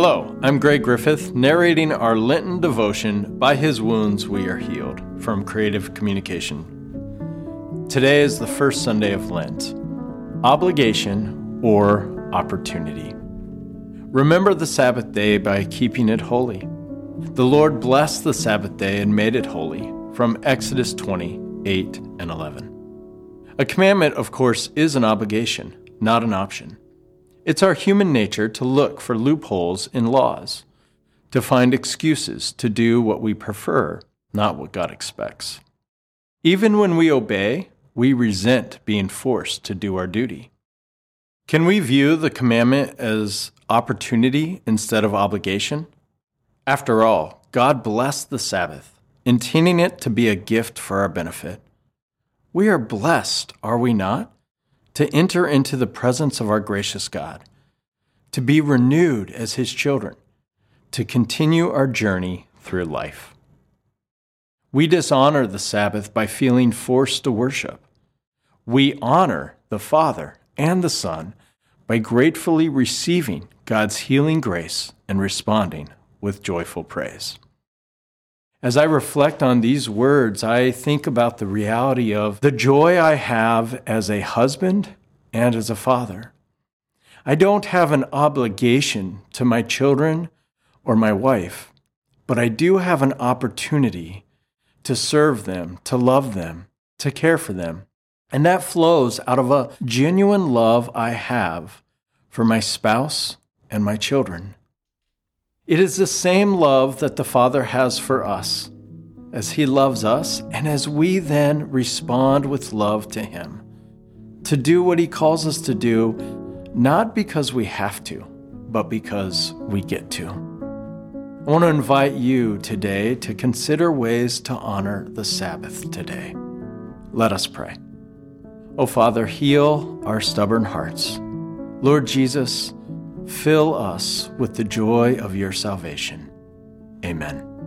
Hello, I'm Greg Griffith, narrating our Lenten devotion, By His Wounds We Are Healed, from Creative Communication. Today is the first Sunday of Lent. Obligation or opportunity. Remember the Sabbath day by keeping it holy. The Lord blessed the Sabbath day and made it holy, from Exodus 20, 8 and 11. A commandment, of course, is an obligation, not an option. It's our human nature to look for loopholes in laws, to find excuses to do what we prefer, not what God expects. Even when we obey, we resent being forced to do our duty. Can we view the commandment as opportunity instead of obligation? After all, God blessed the Sabbath, intending it to be a gift for our benefit. We are blessed, are we not? To enter into the presence of our gracious God, to be renewed as His children, to continue our journey through life. We dishonor the Sabbath by feeling forced to worship. We honor the Father and the Son by gratefully receiving God's healing grace and responding with joyful praise. As I reflect on these words, I think about the reality of the joy I have as a husband and as a father. I don't have an obligation to my children or my wife, but I do have an opportunity to serve them, to love them, to care for them. And that flows out of a genuine love I have for my spouse and my children. It is the same love that the Father has for us as He loves us, and as we then respond with love to Him. To do what He calls us to do, not because we have to, but because we get to. I want to invite you today to consider ways to honor the Sabbath today. Let us pray. O oh, Father, heal our stubborn hearts. Lord Jesus, Fill us with the joy of your salvation. Amen.